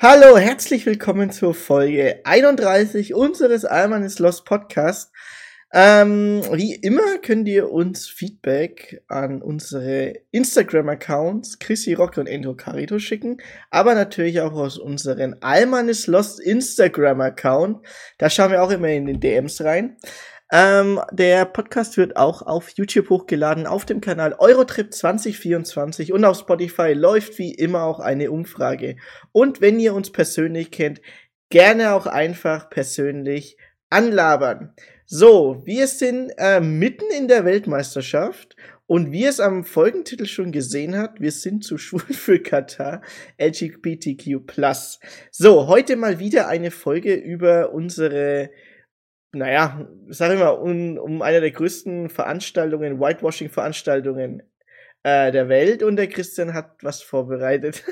Hallo, herzlich willkommen zur Folge 31 unseres Alman Lost Podcast. Ähm, wie immer könnt ihr uns Feedback an unsere Instagram-Accounts Chrissy Rock und Endo Carito schicken, aber natürlich auch aus unseren Alman Lost Instagram-Account. Da schauen wir auch immer in den DMs rein. Ähm, der Podcast wird auch auf YouTube hochgeladen, auf dem Kanal Eurotrip 2024 und auf Spotify läuft wie immer auch eine Umfrage. Und wenn ihr uns persönlich kennt, gerne auch einfach persönlich anlabern. So, wir sind äh, mitten in der Weltmeisterschaft und wie es am Folgentitel schon gesehen hat, wir sind zu schwul für Katar, LGBTQ+. So, heute mal wieder eine Folge über unsere naja, sag ich mal, um, um eine der größten Veranstaltungen, Whitewashing-Veranstaltungen äh, der Welt und der Christian hat was vorbereitet.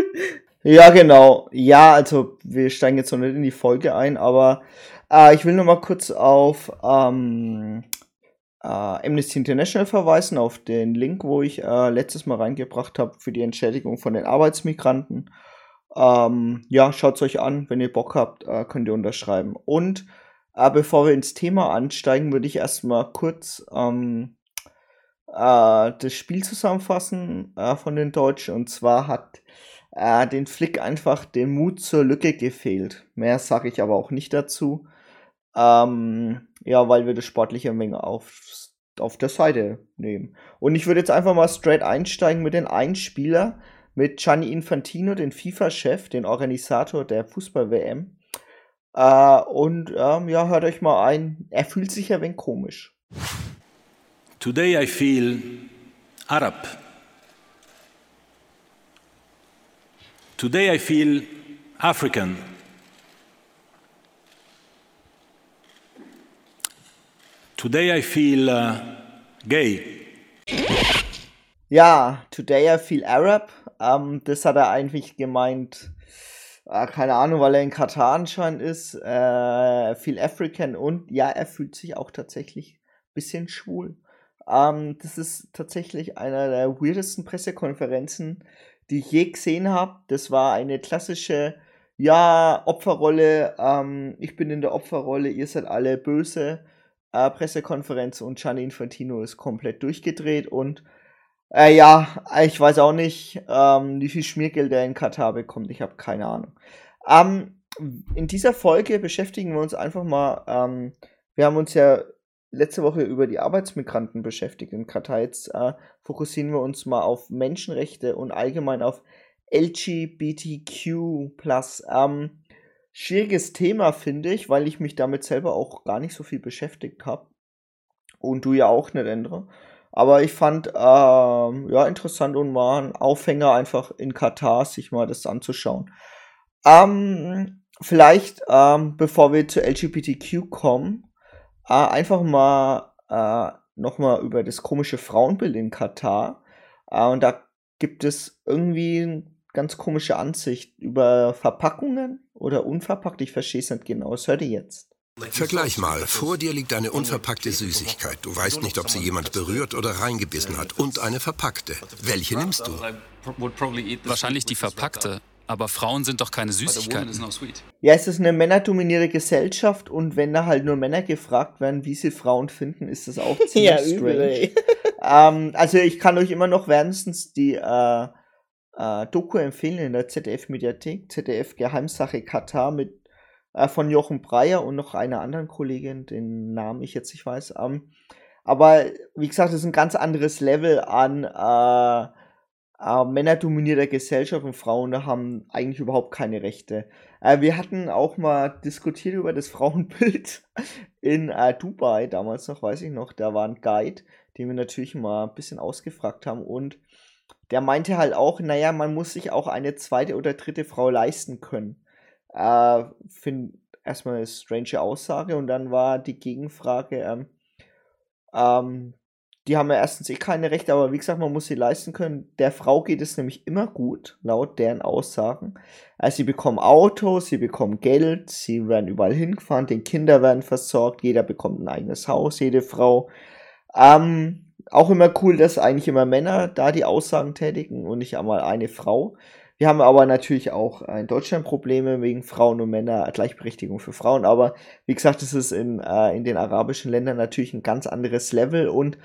ja, genau. Ja, also wir steigen jetzt noch nicht in die Folge ein, aber äh, ich will noch mal kurz auf ähm, äh, Amnesty International verweisen, auf den Link, wo ich äh, letztes Mal reingebracht habe für die Entschädigung von den Arbeitsmigranten. Ähm, ja, schaut es euch an, wenn ihr Bock habt, äh, könnt ihr unterschreiben. Und aber bevor wir ins Thema ansteigen, würde ich erstmal kurz ähm, äh, das Spiel zusammenfassen äh, von den Deutschen. Und zwar hat äh, den Flick einfach den Mut zur Lücke gefehlt. Mehr sage ich aber auch nicht dazu. Ähm, ja, weil wir das sportliche Menge auf, auf der Seite nehmen. Und ich würde jetzt einfach mal straight einsteigen mit den Einspieler, mit Gianni Infantino, den FIFA-Chef, den Organisator der Fußball-WM äh, und ähm, ja, hört euch mal ein. Er fühlt sich ja wenig komisch. Today I feel Arab. Today I feel African. Today I feel uh, gay. Ja, today I feel Arab. Ähm, das hat er eigentlich gemeint äh, keine Ahnung, weil er in Katar anscheinend ist, äh, viel African und ja, er fühlt sich auch tatsächlich ein bisschen schwul. Ähm, das ist tatsächlich einer der weirdesten Pressekonferenzen, die ich je gesehen habe. Das war eine klassische, ja, Opferrolle, ähm, ich bin in der Opferrolle, ihr seid alle böse. Äh, Pressekonferenz und Gianni Infantino ist komplett durchgedreht und äh, ja, ich weiß auch nicht, ähm, wie viel Schmiergeld er in Katar bekommt. Ich habe keine Ahnung. Ähm, in dieser Folge beschäftigen wir uns einfach mal. Ähm, wir haben uns ja letzte Woche über die Arbeitsmigranten beschäftigt in Katar. Jetzt äh, fokussieren wir uns mal auf Menschenrechte und allgemein auf LGBTQ. Ähm, schwieriges Thema, finde ich, weil ich mich damit selber auch gar nicht so viel beschäftigt habe. Und du ja auch nicht, Endre. Aber ich fand, ähm, ja, interessant und war ein Aufhänger einfach in Katar, sich mal das anzuschauen. Ähm, vielleicht, ähm, bevor wir zu LGBTQ kommen, äh, einfach mal äh, nochmal über das komische Frauenbild in Katar. Äh, und da gibt es irgendwie eine ganz komische Ansicht über Verpackungen oder unverpackt. Ich verstehe es nicht genau. Das hört ihr jetzt. Vergleich mal, vor dir liegt eine unverpackte Süßigkeit. Du weißt nicht, ob sie jemand berührt oder reingebissen hat. Und eine verpackte. Welche nimmst du? Wahrscheinlich die verpackte. Aber Frauen sind doch keine Süßigkeiten. Ja, es ist eine männerdominierte Gesellschaft und wenn da halt nur Männer gefragt werden, wie sie Frauen finden, ist das auch ziemlich ja, strange. ähm, also ich kann euch immer noch wärmstens die äh, äh, Doku empfehlen in der ZDF-Mediathek, ZDF Geheimsache Katar mit äh, von Jochen Breyer und noch einer anderen Kollegin, den Namen ich jetzt nicht weiß. Ähm, aber wie gesagt, das ist ein ganz anderes Level an äh, äh, männerdominierter Gesellschaft und Frauen haben eigentlich überhaupt keine Rechte. Äh, wir hatten auch mal diskutiert über das Frauenbild in äh, Dubai, damals noch, weiß ich noch, da war ein Guide, den wir natürlich mal ein bisschen ausgefragt haben und der meinte halt auch, naja, man muss sich auch eine zweite oder dritte Frau leisten können. Äh, Finde erstmal eine strange Aussage und dann war die Gegenfrage, ähm, ähm, die haben ja erstens eh keine Rechte, aber wie gesagt, man muss sie leisten können. Der Frau geht es nämlich immer gut, laut deren Aussagen. Also sie bekommen Autos, sie bekommen Geld, sie werden überall hingefahren, die Kinder werden versorgt, jeder bekommt ein eigenes Haus, jede Frau. Ähm, auch immer cool, dass eigentlich immer Männer da die Aussagen tätigen und nicht einmal eine Frau. Wir haben aber natürlich auch in Deutschland Probleme wegen Frauen und Männer, Gleichberechtigung für Frauen. Aber wie gesagt, es ist in, äh, in den arabischen Ländern natürlich ein ganz anderes Level und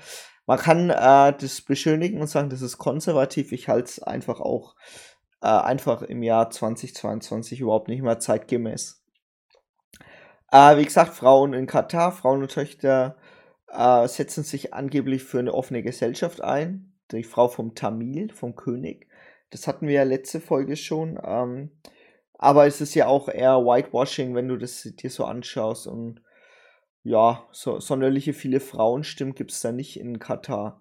man kann äh, das beschönigen und sagen, das ist konservativ. Ich halte es einfach auch äh, einfach im Jahr 2022 überhaupt nicht mehr zeitgemäß. Äh, wie gesagt, Frauen in Katar, Frauen und Töchter äh, setzen sich angeblich für eine offene Gesellschaft ein. Die Frau vom Tamil, vom König. Das hatten wir ja letzte Folge schon. Ähm, aber es ist ja auch eher Whitewashing, wenn du das dir so anschaust. Und ja, so sonderliche viele Frauenstimmen gibt es da nicht in Katar.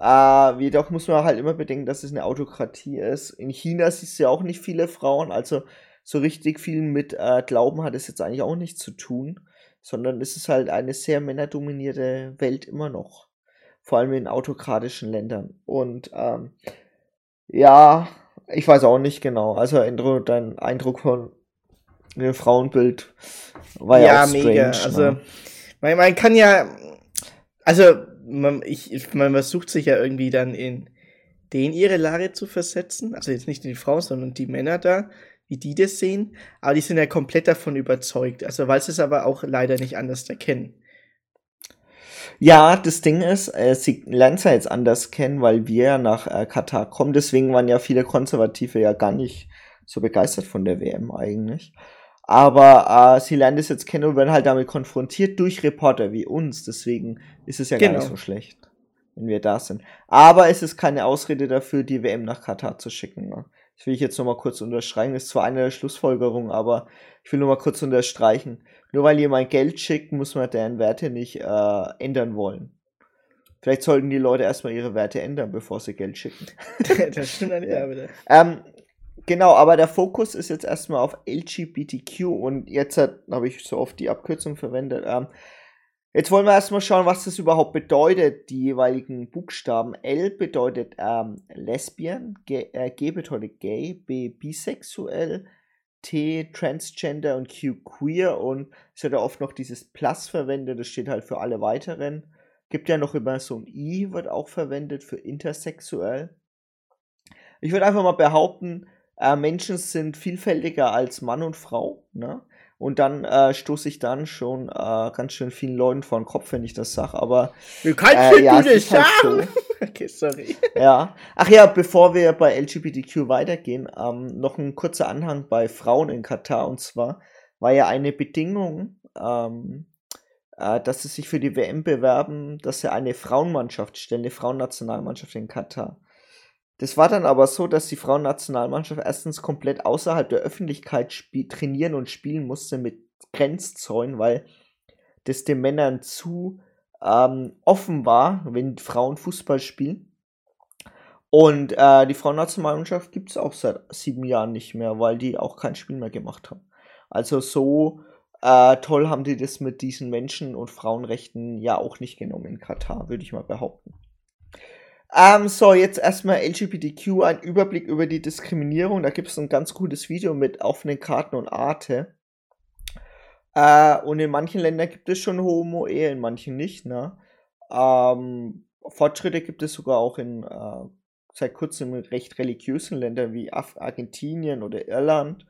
Äh, jedoch muss man halt immer bedenken, dass es eine Autokratie ist. In China siehst du ja auch nicht viele Frauen, also so richtig viel mit äh, Glauben hat es jetzt eigentlich auch nichts zu tun, sondern es ist halt eine sehr männerdominierte Welt immer noch. Vor allem in autokratischen Ländern. Und ähm, ja, ich weiß auch nicht genau. Also dein Eindruck von dem Frauenbild war ja, ja auch strange, mega. Also ne? man, man kann ja, also man, ich, man versucht sich ja irgendwie dann in den ihre Lage zu versetzen. Also jetzt nicht die Frauen, sondern die Männer da, wie die das sehen. Aber die sind ja komplett davon überzeugt. Also weil sie es aber auch leider nicht anders erkennen. Ja, das Ding ist, äh, sie lernen es ja jetzt anders kennen, weil wir ja nach äh, Katar kommen. Deswegen waren ja viele Konservative ja gar nicht so begeistert von der WM eigentlich. Aber äh, sie lernen das jetzt kennen und werden halt damit konfrontiert durch Reporter wie uns. Deswegen ist es ja genau. gar nicht genau. so schlecht, wenn wir da sind. Aber es ist keine Ausrede dafür, die WM nach Katar zu schicken. Ne? Das will ich jetzt nochmal kurz unterstreichen. Das ist zwar eine der Schlussfolgerungen, aber ich will nochmal kurz unterstreichen. Nur weil jemand Geld schickt, muss man deren Werte nicht äh, ändern wollen. Vielleicht sollten die Leute erstmal ihre Werte ändern, bevor sie Geld schicken. das stimmt dann ja, bitte. Ähm, Genau, aber der Fokus ist jetzt erstmal auf LGBTQ und jetzt habe ich so oft die Abkürzung verwendet. Ähm, jetzt wollen wir erstmal schauen, was das überhaupt bedeutet, die jeweiligen Buchstaben. L bedeutet ähm, Lesbian, G, äh, G bedeutet Gay, B bisexuell, T Transgender und Q Queer und es wird ja oft noch dieses Plus verwendet, das steht halt für alle weiteren. Gibt ja noch immer so ein I, wird auch verwendet für intersexuell. Ich würde einfach mal behaupten, äh, Menschen sind vielfältiger als Mann und Frau, ne? Und dann äh, stoße ich dann schon äh, ganz schön vielen Leuten vor den Kopf, wenn ich das sage. Aber du kannst äh, ja, du halt sagen. So. Okay, sorry. Ja. Ach ja, bevor wir bei LGBTQ weitergehen, ähm, noch ein kurzer Anhang bei Frauen in Katar. Und zwar war ja eine Bedingung, ähm, äh, dass sie sich für die WM bewerben, dass sie eine Frauenmannschaft stellen, eine Frauennationalmannschaft in Katar. Das war dann aber so, dass die Frauennationalmannschaft erstens komplett außerhalb der Öffentlichkeit trainieren und spielen musste mit Grenzzäunen, weil das den Männern zu ähm, offen war, wenn Frauen Fußball spielen. Und äh, die Frauennationalmannschaft gibt es auch seit sieben Jahren nicht mehr, weil die auch kein Spiel mehr gemacht haben. Also so äh, toll haben die das mit diesen Menschen- und Frauenrechten ja auch nicht genommen in Katar, würde ich mal behaupten. Ähm, so, jetzt erstmal LGBTQ, ein Überblick über die Diskriminierung. Da gibt es ein ganz gutes Video mit offenen Karten und Arte. Äh, und in manchen Ländern gibt es schon Homo-Ehe, in manchen nicht, ne? Ähm, Fortschritte gibt es sogar auch in äh, seit kurzem recht religiösen Ländern wie Af Argentinien oder Irland.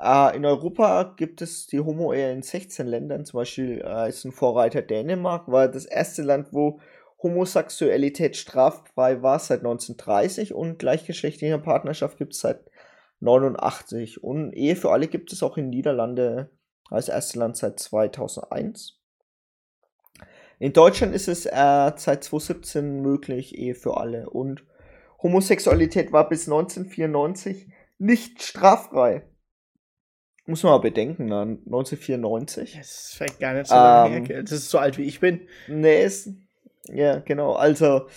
Äh, in Europa gibt es die Homo-Ehe in 16 Ländern, zum Beispiel äh, ist ein Vorreiter Dänemark, war das erste Land, wo Homosexualität straffrei war seit 1930 und gleichgeschlechtliche Partnerschaft gibt es seit 89. Und Ehe für alle gibt es auch in Niederlande als erstes Land seit 2001. In Deutschland ist es äh, seit 2017 möglich, Ehe für alle. Und Homosexualität war bis 1994 nicht straffrei. Muss man mal bedenken, ne? 1994. Das ist vielleicht gar nicht so lange ähm, her. Das ist so alt wie ich bin. Nee, ist, ja, genau. Also,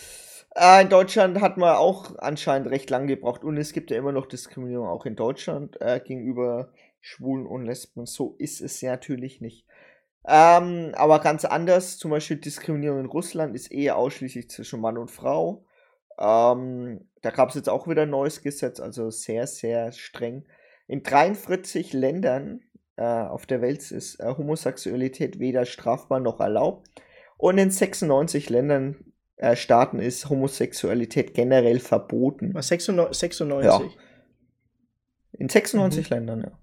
äh, in Deutschland hat man auch anscheinend recht lang gebraucht und es gibt ja immer noch Diskriminierung auch in Deutschland äh, gegenüber Schwulen und Lesben. So ist es ja natürlich nicht. Ähm, aber ganz anders, zum Beispiel Diskriminierung in Russland ist eher ausschließlich zwischen Mann und Frau. Ähm, da gab es jetzt auch wieder ein neues Gesetz, also sehr, sehr streng. In 43 Ländern äh, auf der Welt ist äh, Homosexualität weder strafbar noch erlaubt. Und in 96 Ländern, äh, Staaten ist Homosexualität generell verboten. Was, 96? 96? In 96 mhm. Ländern, ja.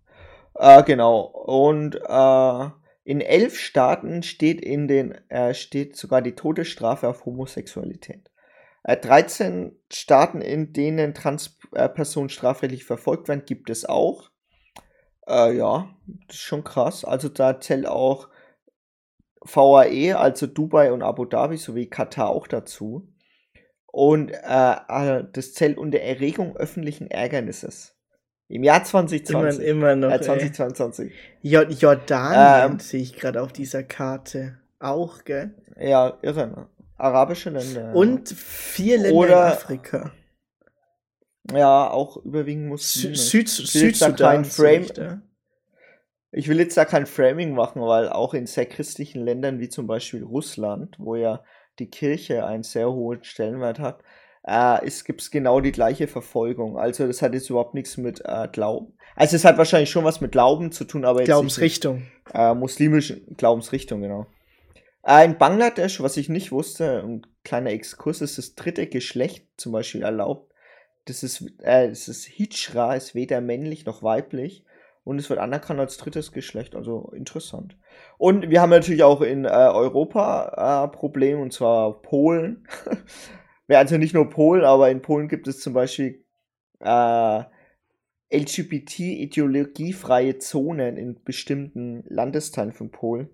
Äh, genau. Und äh, in elf Staaten steht in den äh, steht sogar die Todesstrafe auf Homosexualität. Äh, 13 Staaten, in denen Transpersonen strafrechtlich verfolgt werden, gibt es auch. Äh, ja, das ist schon krass. Also da zählt auch VAE, also Dubai und Abu Dhabi sowie Katar auch dazu. Und äh, äh das zählt unter Erregung öffentlichen Ärgernisses. Im Jahr 2020. Immer, immer noch. Äh, 2022. J Jordanien ähm, sehe ich gerade auf dieser Karte. Auch, gell? Ja, irre? Arabische Länder. Und vier Länder Oder, in Afrika. Ja, auch überwiegend Muslime. Süd, Südsudan. Frame, ich will jetzt da kein Framing machen, weil auch in sehr christlichen Ländern wie zum Beispiel Russland, wo ja die Kirche einen sehr hohen Stellenwert hat, äh, es gibt genau die gleiche Verfolgung. Also das hat jetzt überhaupt nichts mit äh, Glauben. Also es hat wahrscheinlich schon was mit Glauben zu tun, aber jetzt Glaubensrichtung. Nicht, äh, muslimische Glaubensrichtung, genau. Äh, in Bangladesch, was ich nicht wusste, ein kleiner Exkurs, ist das dritte Geschlecht zum Beispiel erlaubt. Das ist, äh, das ist Hijra, ist weder männlich noch weiblich und es wird anerkannt als drittes Geschlecht, also interessant. Und wir haben natürlich auch in äh, Europa äh, Probleme, und zwar Polen. also nicht nur Polen, aber in Polen gibt es zum Beispiel äh, LGBT-ideologiefreie Zonen in bestimmten Landesteilen von Polen,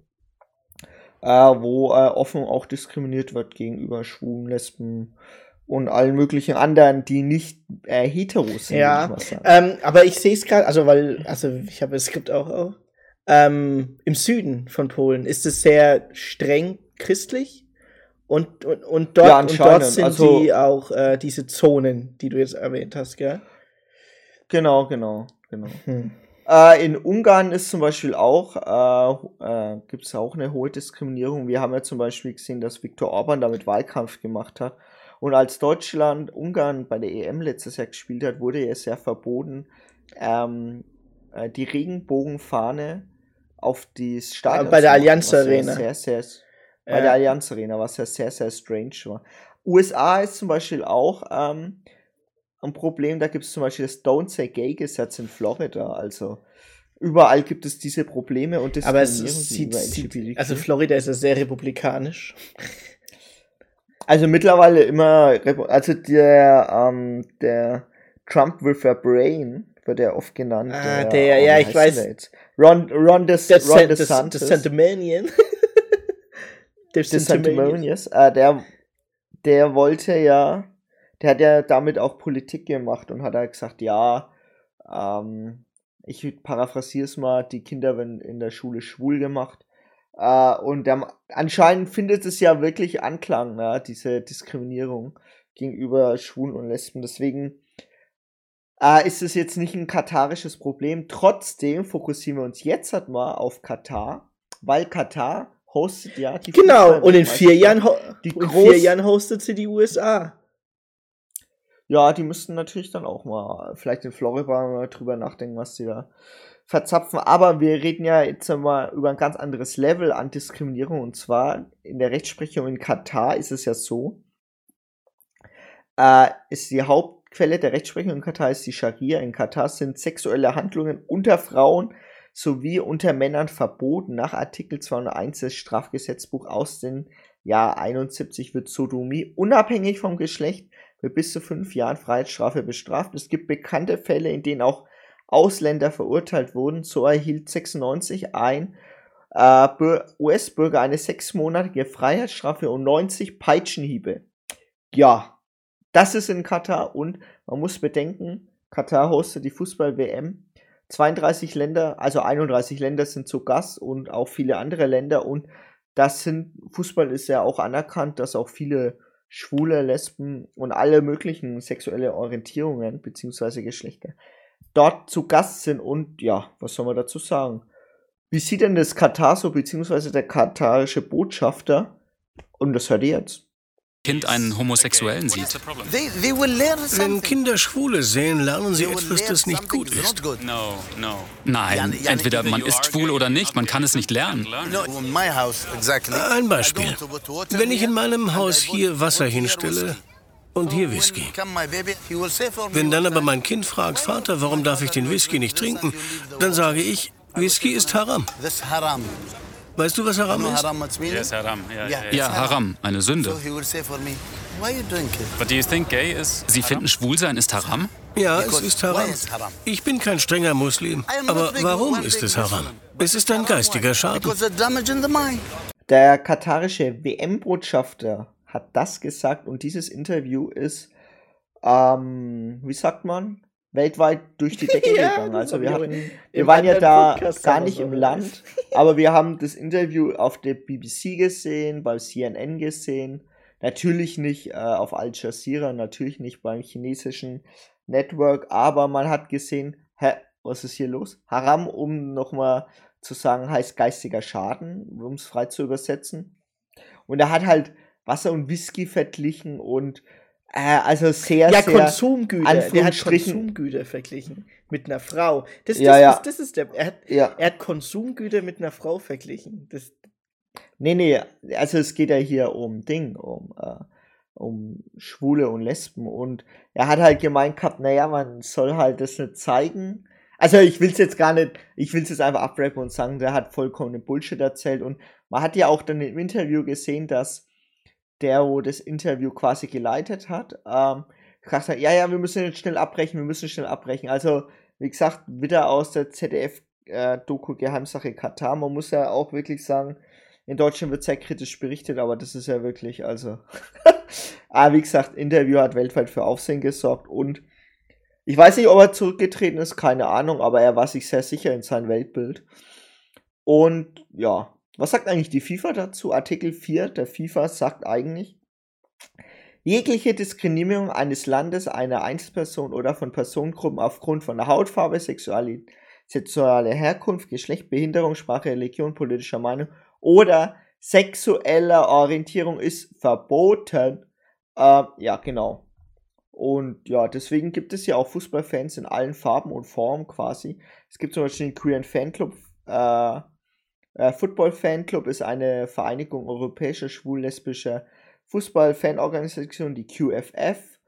äh, wo äh, offen auch diskriminiert wird gegenüber Schwulen, Lesben, und allen möglichen anderen, die nicht äh, hetero sind. Ja, ähm, aber ich sehe es gerade, also weil, also ich habe das Skript auch, auch. Ähm, Im Süden von Polen ist es sehr streng christlich und, und, und, dort, ja, und dort sind also, die auch äh, diese Zonen, die du jetzt erwähnt hast, gell? Genau, genau, genau. Hm. Äh, in Ungarn ist zum Beispiel auch, äh, äh, gibt es auch eine hohe Diskriminierung. Wir haben ja zum Beispiel gesehen, dass Viktor Orban damit Wahlkampf gemacht hat und als Deutschland Ungarn bei der EM letztes Jahr gespielt hat, wurde es ja verboten, ähm, äh, die Regenbogenfahne auf die Stadion. Bei der Allianz Arena. Sehr, sehr, sehr, Bei der Allianz Arena, was ja sehr, sehr strange war. USA ist zum Beispiel auch ähm, ein Problem. Da gibt es zum Beispiel das Don't Say Gay Gesetz in Florida. Also überall gibt es diese Probleme und Aber es sieht, sieht, also Florida ist ja sehr republikanisch. Also mittlerweile immer, also der, ähm, der Trump with a Brain wird ja oft genannt. Ah, der, der ja, ich weiß. Ron, Ron, des, Ron DeSantis. Sentimanian. der Sentimanius. Äh, der, der wollte ja, der hat ja damit auch Politik gemacht und hat halt gesagt, ja, ähm, ich paraphrasiere es mal, die Kinder werden in der Schule schwul gemacht. Äh, und der, anscheinend findet es ja wirklich Anklang, ja, diese Diskriminierung gegenüber Schwulen und Lesben. Deswegen äh, ist es jetzt nicht ein katarisches Problem. Trotzdem fokussieren wir uns jetzt halt mal auf Katar, weil Katar hostet ja die Genau, und in vier, Jahren, die in vier Jahren hostet sie die USA. Ja, die müssten natürlich dann auch mal vielleicht in Florida mal drüber nachdenken, was sie da verzapfen. Aber wir reden ja jetzt mal über ein ganz anderes Level an Diskriminierung. Und zwar in der Rechtsprechung in Katar ist es ja so, äh, ist die Hauptquelle der Rechtsprechung in Katar ist die Scharia. In Katar sind sexuelle Handlungen unter Frauen sowie unter Männern verboten. Nach Artikel 201 des Strafgesetzbuch aus dem Jahr 71 wird Sodomie unabhängig vom Geschlecht mit bis zu fünf Jahren Freiheitsstrafe bestraft. Es gibt bekannte Fälle, in denen auch Ausländer verurteilt wurden. So erhielt 96 ein äh, US-Bürger eine sechsmonatige Freiheitsstrafe und 90 Peitschenhiebe. Ja, das ist in Katar und man muss bedenken, Katar hostet die Fußball-WM. 32 Länder, also 31 Länder sind zu Gast und auch viele andere Länder und das sind, Fußball ist ja auch anerkannt, dass auch viele Schwule, Lesben und alle möglichen sexuelle Orientierungen bzw. Geschlechter dort zu Gast sind und ja, was soll man dazu sagen? Wie sieht denn das Katar so, beziehungsweise der katarische Botschafter? Und das hört ihr jetzt. Kind einen Homosexuellen sieht. Wenn Kinder Schwule sehen, lernen sie etwas, das nicht gut ist. Nein, entweder man ist schwul oder nicht, man kann es nicht lernen. Ein Beispiel. Wenn ich in meinem Haus hier Wasser hinstelle, Und hier Whisky. Wenn dann aber mein Kind fragt, Vater, warum darf ich den Whisky nicht trinken, dann sage ich, Whisky ist Haram. Weißt du, was Haram ist? Yes, Haram. Ja, ja, ja. ja, Haram, eine Sünde. But do you think gay is Sie finden Schwulsein ist Haram? Ja, es ist Haram. Ich bin kein strenger Muslim. Aber warum ist es Haram? Es ist ein geistiger Schaden. Der katarische WM-Botschafter hat das gesagt und dieses Interview ist, ähm, wie sagt man, weltweit durch die Decke ja, gegangen. Also wir hatten, wir waren ja da Podcast gar nicht im Land, aber wir haben das Interview auf der BBC gesehen, bei CNN gesehen, natürlich nicht äh, auf Al Jazeera, natürlich nicht beim chinesischen Network, aber man hat gesehen, hä, was ist hier los? Haram, um nochmal zu sagen, heißt geistiger Schaden, um es frei zu übersetzen. Und er hat halt Wasser und Whisky verglichen und also sehr, ja, sehr Konsumgüter. Der hat Konsumgüter verglichen mit einer Frau. Das, das, ja, ja. Das, das, ist der. Er hat, ja. er hat Konsumgüter mit einer Frau verglichen. Das, nee, nee, also es geht ja hier um Ding, um, äh, um Schwule und Lesben und er hat halt gemeint gehabt, naja, man soll halt das nicht zeigen. Also ich will es jetzt gar nicht, ich will es jetzt einfach abrappen und sagen, der hat vollkommen Bullshit erzählt und man hat ja auch dann im Interview gesehen, dass der, wo das Interview quasi geleitet hat, ähm, gesagt hat, ja, ja, wir müssen jetzt schnell abbrechen, wir müssen schnell abbrechen. Also, wie gesagt, wieder aus der ZDF-Doku äh, Geheimsache Katar. Man muss ja auch wirklich sagen, in Deutschland wird sehr kritisch berichtet, aber das ist ja wirklich, also. aber wie gesagt, Interview hat weltweit für Aufsehen gesorgt und ich weiß nicht, ob er zurückgetreten ist, keine Ahnung, aber er war sich sehr sicher in sein Weltbild. Und ja, was sagt eigentlich die FIFA dazu? Artikel 4 der FIFA sagt eigentlich, jegliche Diskriminierung eines Landes, einer Einzelperson oder von Personengruppen aufgrund von der Hautfarbe, Sexualität, sexuelle Herkunft, Geschlecht, Behinderung, Sprache, Religion, politischer Meinung oder sexueller Orientierung ist verboten. Äh, ja, genau. Und ja, deswegen gibt es ja auch Fußballfans in allen Farben und Formen quasi. Es gibt zum Beispiel den Queer Fanclub, äh, äh, Football Fanclub ist eine Vereinigung europäischer schwul-lesbischer Fußball-Fanorganisationen, die QFF.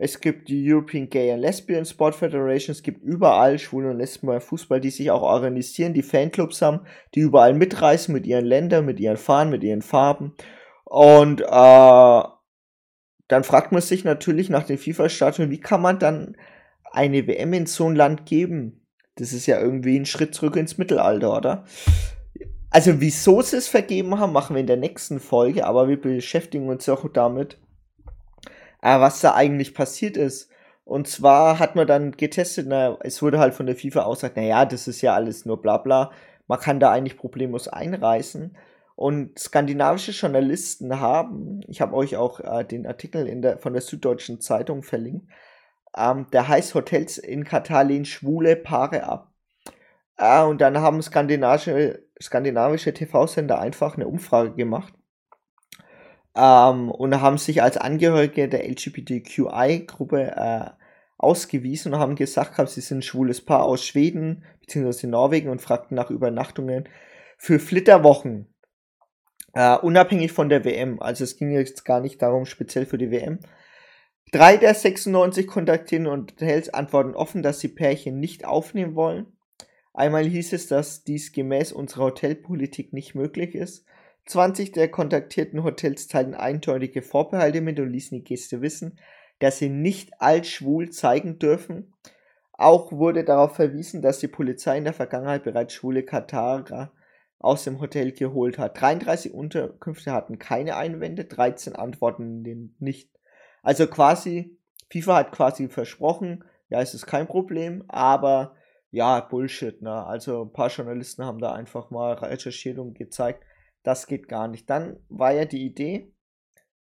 Es gibt die European Gay and Lesbian Sport Federation. Es gibt überall Schwule und Lesben Fußball, die sich auch organisieren, die Fanclubs haben, die überall mitreißen mit ihren Ländern, mit ihren Fahnen, mit ihren Farben. Und äh, dann fragt man sich natürlich nach den FIFA-Statuen, wie kann man dann eine WM in so ein Land geben? Das ist ja irgendwie ein Schritt zurück ins Mittelalter, oder? Also, wieso sie es vergeben haben, machen wir in der nächsten Folge, aber wir beschäftigen uns auch damit, äh, was da eigentlich passiert ist. Und zwar hat man dann getestet, na, es wurde halt von der FIFA ausgesagt, naja, das ist ja alles nur bla bla, man kann da eigentlich problemlos einreisen. Und skandinavische Journalisten haben, ich habe euch auch äh, den Artikel der, von der Süddeutschen Zeitung verlinkt, ähm, der heißt Hotels in Katar lehnen schwule Paare ab. Äh, und dann haben skandinavische skandinavische TV-Sender einfach eine Umfrage gemacht ähm, und haben sich als Angehörige der LGBTQI-Gruppe äh, ausgewiesen und haben gesagt, sie sind ein schwules Paar aus Schweden bzw. Norwegen und fragten nach Übernachtungen für Flitterwochen. Äh, unabhängig von der WM. Also es ging jetzt gar nicht darum, speziell für die WM. Drei der 96 kontaktierten Hotels antworten offen, dass sie Pärchen nicht aufnehmen wollen. Einmal hieß es, dass dies gemäß unserer Hotelpolitik nicht möglich ist. 20 der kontaktierten Hotels teilten eindeutige Vorbehalte mit und ließen die Gäste wissen, dass sie nicht als schwul zeigen dürfen. Auch wurde darauf verwiesen, dass die Polizei in der Vergangenheit bereits schwule Katarer aus dem Hotel geholt hat. 33 Unterkünfte hatten keine Einwände, 13 antworten nicht. Also quasi, FIFA hat quasi versprochen, ja, es ist kein Problem, aber ja, Bullshit, ne? Also ein paar Journalisten haben da einfach mal recherchiert und gezeigt, das geht gar nicht. Dann war ja die Idee,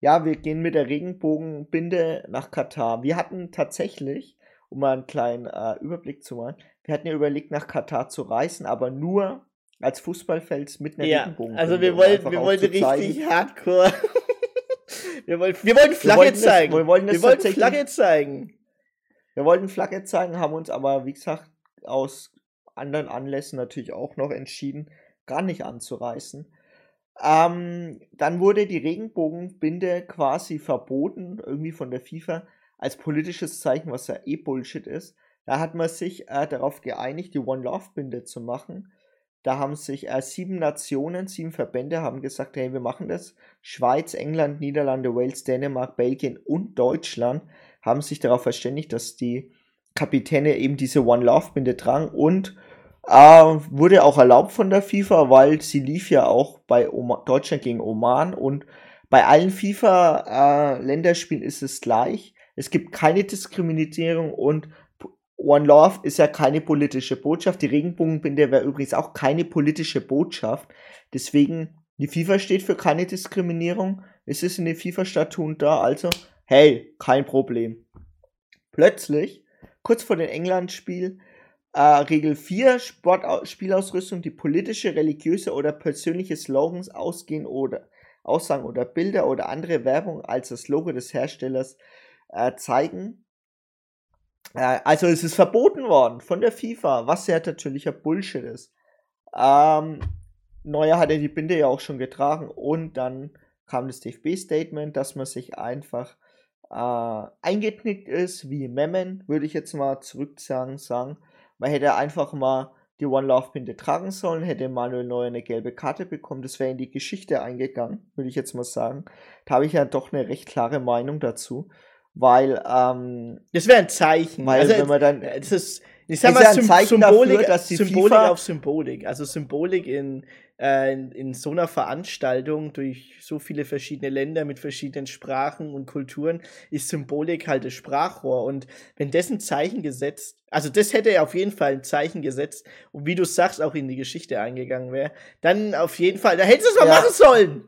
ja, wir gehen mit der Regenbogenbinde nach Katar. Wir hatten tatsächlich, um mal einen kleinen äh, Überblick zu machen, wir hatten ja überlegt, nach Katar zu reisen, aber nur als Fußballfeld mit einer ja, Regenbogenbinde. Also wir wollten, wir wollten richtig hardcore. wir wollten, wir wollten Flagge wir wollten zeigen. Das, wir wollten, wir wollten Flagge zeigen. Wir wollten Flagge zeigen, haben uns aber, wie gesagt, aus anderen Anlässen natürlich auch noch entschieden, gar nicht anzureißen. Ähm, dann wurde die Regenbogenbinde quasi verboten, irgendwie von der FIFA, als politisches Zeichen, was ja eh Bullshit ist. Da hat man sich äh, darauf geeinigt, die One Love Binde zu machen. Da haben sich äh, sieben Nationen, sieben Verbände haben gesagt, hey, wir machen das. Schweiz, England, Niederlande, Wales, Dänemark, Belgien und Deutschland haben sich darauf verständigt, dass die Kapitäne eben diese One Love Binde tragen und äh, wurde auch erlaubt von der FIFA, weil sie lief ja auch bei Oma Deutschland gegen Oman und bei allen FIFA-Länderspielen äh, ist es gleich. Es gibt keine Diskriminierung und One Love ist ja keine politische Botschaft. Die Regenbogenbinde wäre übrigens auch keine politische Botschaft. Deswegen, die FIFA steht für keine Diskriminierung. Es ist in den FIFA-Statuten da, also, hey, kein Problem. Plötzlich, kurz vor dem England-Spiel, äh, Regel 4, Sportspielausrüstung, die politische, religiöse oder persönliche Slogans ausgehen oder Aussagen oder Bilder oder andere Werbung als das Logo des Herstellers äh, zeigen. Äh, also es ist verboten worden von der FIFA, was ja natürlicher Bullshit ist. Ähm, Neuer hat ja die Binde ja auch schon getragen und dann kam das DFB-Statement, dass man sich einfach äh, eingeknickt ist, wie Memmen, würde ich jetzt mal zurück sagen, man hätte einfach mal die One Love Binde tragen sollen, hätte Manuel Neuer eine gelbe Karte bekommen. Das wäre in die Geschichte eingegangen, würde ich jetzt mal sagen. Da habe ich ja doch eine recht klare Meinung dazu, weil ähm, das wäre ein Zeichen. Weil also, wenn man dann das ist ich sag mal, ja Symbolik, dafür, dass die Symbolik FIFA auf Symbolik. Also Symbolik in, äh, in, in, so einer Veranstaltung durch so viele verschiedene Länder mit verschiedenen Sprachen und Kulturen ist Symbolik halt das Sprachrohr. Und wenn dessen Zeichen gesetzt, also das hätte er auf jeden Fall ein Zeichen gesetzt und wie du sagst, auch in die Geschichte eingegangen wäre, dann auf jeden Fall, da hättest du es mal ja. machen sollen.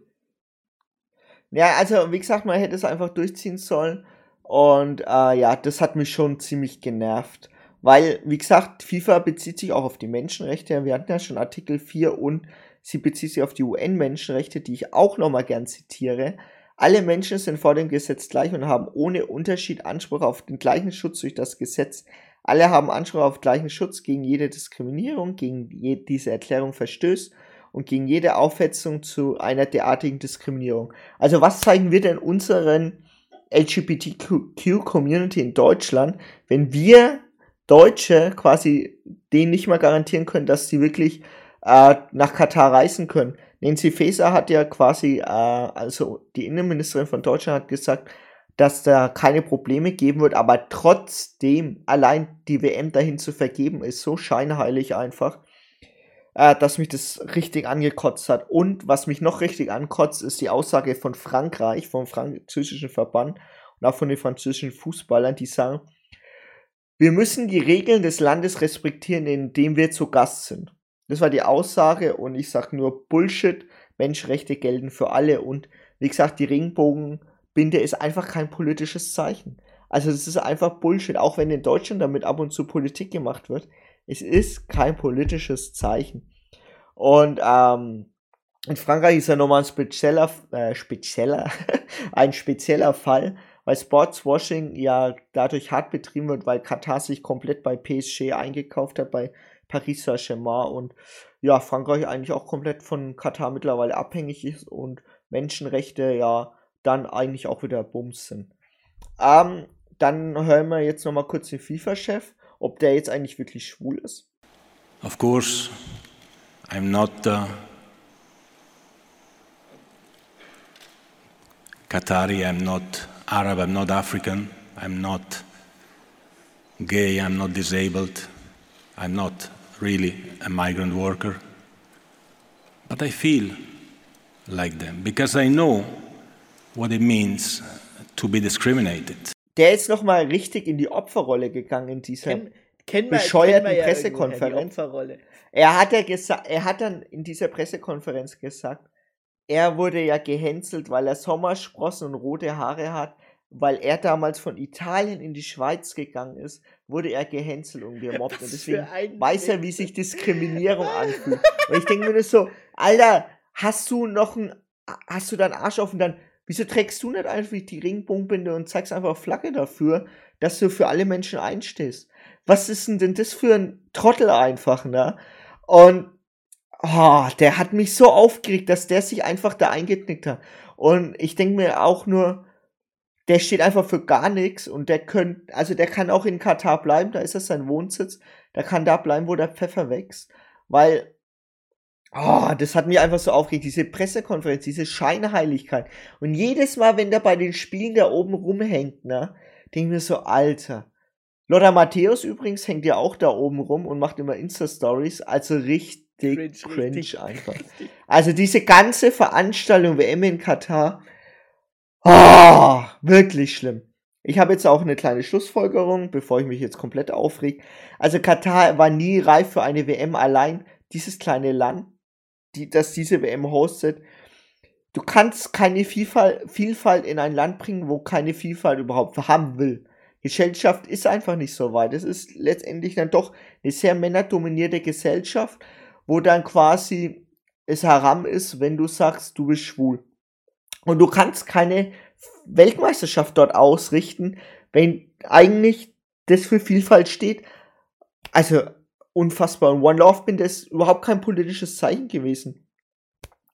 Ja, also wie gesagt, man hätte es einfach durchziehen sollen. Und äh, ja, das hat mich schon ziemlich genervt. Weil, wie gesagt, FIFA bezieht sich auch auf die Menschenrechte. Wir hatten ja schon Artikel 4 und sie bezieht sich auf die UN-Menschenrechte, die ich auch nochmal gern zitiere. Alle Menschen sind vor dem Gesetz gleich und haben ohne Unterschied Anspruch auf den gleichen Schutz durch das Gesetz. Alle haben Anspruch auf gleichen Schutz gegen jede Diskriminierung, gegen je diese Erklärung verstößt und gegen jede Aufhetzung zu einer derartigen Diskriminierung. Also was zeigen wir denn unseren LGBTQ-Community in Deutschland, wenn wir Deutsche quasi denen nicht mal garantieren können, dass sie wirklich äh, nach Katar reisen können. Nancy Faeser hat ja quasi, äh, also die Innenministerin von Deutschland hat gesagt, dass da keine Probleme geben wird, aber trotzdem allein die WM dahin zu vergeben, ist so scheinheilig einfach, äh, dass mich das richtig angekotzt hat. Und was mich noch richtig ankotzt, ist die Aussage von Frankreich, vom französischen Verband und auch von den französischen Fußballern, die sagen, wir müssen die Regeln des Landes respektieren, in dem wir zu Gast sind. Das war die Aussage und ich sage nur Bullshit. Menschenrechte gelten für alle und wie gesagt, die Regenbogenbinde ist einfach kein politisches Zeichen. Also das ist einfach Bullshit, auch wenn in Deutschland damit ab und zu Politik gemacht wird. Es ist kein politisches Zeichen. Und ähm, in Frankreich ist ja nochmal ein spezieller, äh, spezieller, ein spezieller Fall, weil Sportswashing ja dadurch hart betrieben wird, weil Katar sich komplett bei PSG eingekauft hat, bei Paris Saint-Germain und ja, Frankreich eigentlich auch komplett von Katar mittlerweile abhängig ist und Menschenrechte ja dann eigentlich auch wieder Bums sind. Ähm, dann hören wir jetzt nochmal kurz den FIFA-Chef, ob der jetzt eigentlich wirklich schwul ist. Of course, I'm not uh, Qatari, I'm not Arab, I'm not African, I'm not gay, I'm not disabled, I'm not really a migrant worker. But I feel like them because I know what it means to be discriminated. Der ist nochmal richtig in die Opferrolle gegangen in dieser Ken, kenn bescheuerten ja Pressekonferenz. Er hat ja gesagt, er hat dann in dieser Pressekonferenz gesagt, er wurde ja gehänselt, weil er Sommersprossen und rote Haare hat. Weil er damals von Italien in die Schweiz gegangen ist, wurde er gehänselt und gemobbt. Was und deswegen weiß er, wie sich Diskriminierung anfühlt. Und ich denke mir so, Alter, hast du noch ein, hast du deinen Arsch auf und dann, wieso trägst du nicht einfach die Ringbogenbinde und zeigst einfach Flagge dafür, dass du für alle Menschen einstehst? Was ist denn, denn das für ein Trottel einfach, ne? Und oh, der hat mich so aufgeregt, dass der sich einfach da eingeknickt hat. Und ich denke mir auch nur, der steht einfach für gar nichts und der könnte, also der kann auch in Katar bleiben, da ist das sein Wohnsitz, der kann da bleiben, wo der Pfeffer wächst, weil, oh, das hat mich einfach so aufgeregt, diese Pressekonferenz, diese Scheinheiligkeit. Und jedes Mal, wenn der bei den Spielen da oben rumhängt, ne, denke ich mir so, Alter. Lothar Matthäus übrigens hängt ja auch da oben rum und macht immer Insta-Stories, also richtig cringe, cringe richtig, einfach. Richtig. Also diese ganze Veranstaltung WM in Katar, oh, wirklich schlimm. Ich habe jetzt auch eine kleine Schlussfolgerung, bevor ich mich jetzt komplett aufreg. Also Katar war nie reif für eine WM allein. Dieses kleine Land, die, das diese WM hostet, du kannst keine Vielfalt, Vielfalt in ein Land bringen, wo keine Vielfalt überhaupt haben will. Gesellschaft ist einfach nicht so weit. Es ist letztendlich dann doch eine sehr männerdominierte Gesellschaft wo dann quasi es haram ist, wenn du sagst, du bist schwul. Und du kannst keine Weltmeisterschaft dort ausrichten, wenn eigentlich das für Vielfalt steht. Also unfassbar. Und One Love bin das überhaupt kein politisches Zeichen gewesen.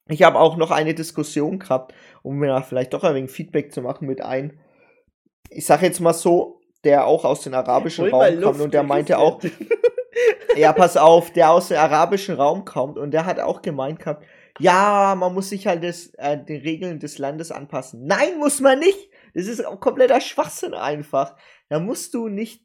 Ich habe auch noch eine Diskussion gehabt, um mir vielleicht doch ein wenig Feedback zu machen mit ein. Ich sage jetzt mal so, der auch aus dem arabischen Raum kommt und der meinte auch, ja, pass auf, der aus dem arabischen Raum kommt und der hat auch gemeint gehabt, ja, man muss sich halt des, äh, den Regeln des Landes anpassen. Nein, muss man nicht. Das ist kompletter Schwachsinn einfach. Da musst du nicht,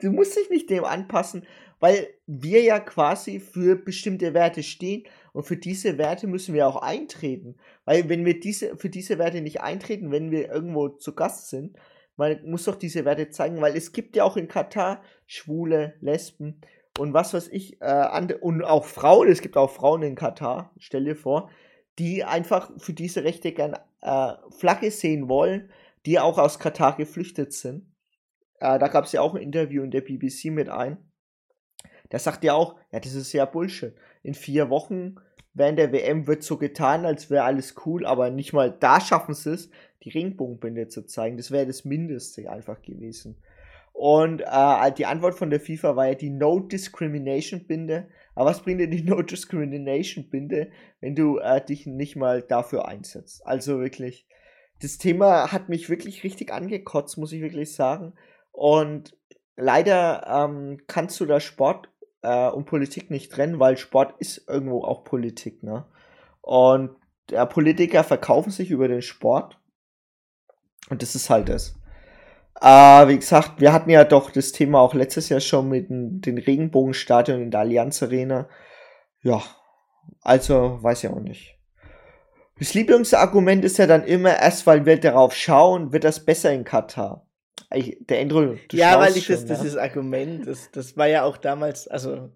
du musst dich nicht dem anpassen, weil wir ja quasi für bestimmte Werte stehen und für diese Werte müssen wir auch eintreten. Weil wenn wir diese, für diese Werte nicht eintreten, wenn wir irgendwo zu Gast sind, man muss doch diese Werte zeigen, weil es gibt ja auch in Katar Schwule, Lesben und was weiß ich, äh, und auch Frauen, es gibt auch Frauen in Katar, stell dir vor, die einfach für diese Rechte gern äh, Flagge sehen wollen, die auch aus Katar geflüchtet sind. Äh, da gab es ja auch ein Interview in der BBC mit ein. Der sagt ja auch, ja, das ist ja Bullshit. In vier Wochen während der WM wird so getan, als wäre alles cool, aber nicht mal da schaffen sie es, die Ringbogenbinde zu zeigen. Das wäre das Mindeste einfach gewesen. Und äh, die Antwort von der FIFA war ja die No Discrimination Binde. Aber was bringt dir die No Discrimination Binde, wenn du äh, dich nicht mal dafür einsetzt? Also wirklich, das Thema hat mich wirklich richtig angekotzt, muss ich wirklich sagen. Und leider ähm, kannst du da Sport äh, und Politik nicht trennen, weil Sport ist irgendwo auch Politik, ne? Und ja, Politiker verkaufen sich über den Sport. Und das ist halt das. Äh, wie gesagt, wir hatten ja doch das Thema auch letztes Jahr schon mit den, den Regenbogenstadion in der Allianz Arena. Ja, also weiß ich auch nicht. Das Lieblingsargument ist ja dann immer, erst weil wir darauf schauen, wird das besser in Katar. Ich, der Andrew, Ja, weil ich schon, das, ja? dieses Argument, das, das war ja auch damals, also,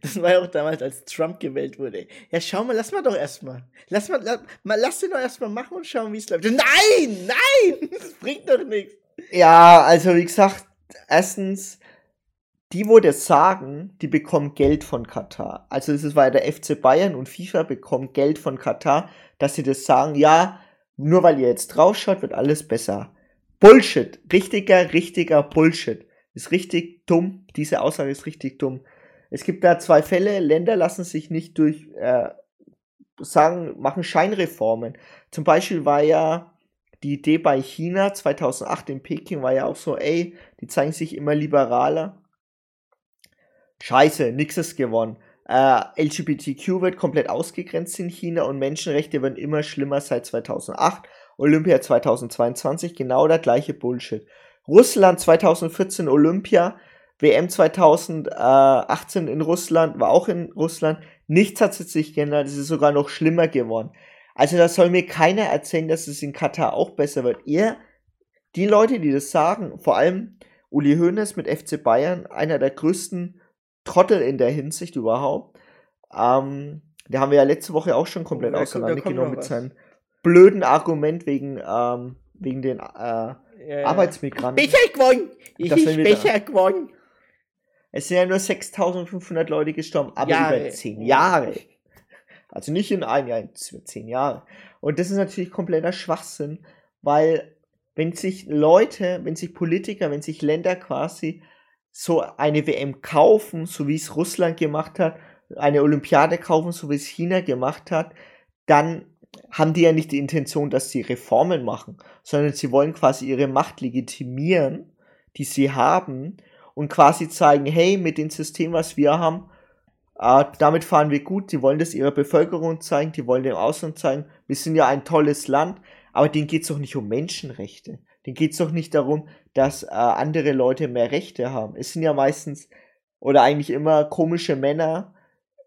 das war ja auch damals, als Trump gewählt wurde. Ja, schau mal, lass mal doch erstmal. Lass mal, lass, mal, lass den doch erstmal machen und schauen, wie es läuft. Nein, nein, das bringt doch nichts. Ja, also wie gesagt, erstens, die, wo das sagen, die bekommen Geld von Katar. Also es ist weil der FC Bayern und FIFA bekommen Geld von Katar, dass sie das sagen, ja, nur weil ihr jetzt draufschaut, wird alles besser. Bullshit. Richtiger, richtiger Bullshit. Ist richtig dumm. Diese Aussage ist richtig dumm. Es gibt da zwei Fälle. Länder lassen sich nicht durch, äh, sagen, machen Scheinreformen. Zum Beispiel war ja die Idee bei China 2008 in Peking war ja auch so, ey, die zeigen sich immer liberaler. Scheiße, nix ist gewonnen. Äh, LGBTQ wird komplett ausgegrenzt in China und Menschenrechte werden immer schlimmer seit 2008. Olympia 2022 genau der gleiche Bullshit. Russland 2014 Olympia, WM 2018 in Russland, war auch in Russland. Nichts hat sich geändert, es ist sogar noch schlimmer geworden. Also da soll mir keiner erzählen, dass es in Katar auch besser wird. Ihr, die Leute, die das sagen, vor allem Uli Hoeneß mit FC Bayern, einer der größten Trottel in der Hinsicht überhaupt. Ähm, da haben wir ja letzte Woche auch schon komplett oh, auseinandergenommen mit seinem blöden Argument wegen, ähm, wegen den äh, ja, ja. Arbeitsmigranten. Becher gewonnen! Ich bin Becher gewonnen! Es sind ja nur 6500 Leute gestorben, aber Jahre. über 10 Jahre. Also nicht in einem Jahr, in zehn Jahren. Und das ist natürlich kompletter Schwachsinn, weil wenn sich Leute, wenn sich Politiker, wenn sich Länder quasi so eine WM kaufen, so wie es Russland gemacht hat, eine Olympiade kaufen, so wie es China gemacht hat, dann haben die ja nicht die Intention, dass sie Reformen machen, sondern sie wollen quasi ihre Macht legitimieren, die sie haben und quasi zeigen, hey, mit dem System, was wir haben, äh, damit fahren wir gut. Sie wollen das ihrer Bevölkerung zeigen, die wollen dem Ausland zeigen, wir sind ja ein tolles Land, aber denen geht es doch nicht um Menschenrechte. Denen es doch nicht darum, dass äh, andere Leute mehr Rechte haben. Es sind ja meistens oder eigentlich immer komische Männer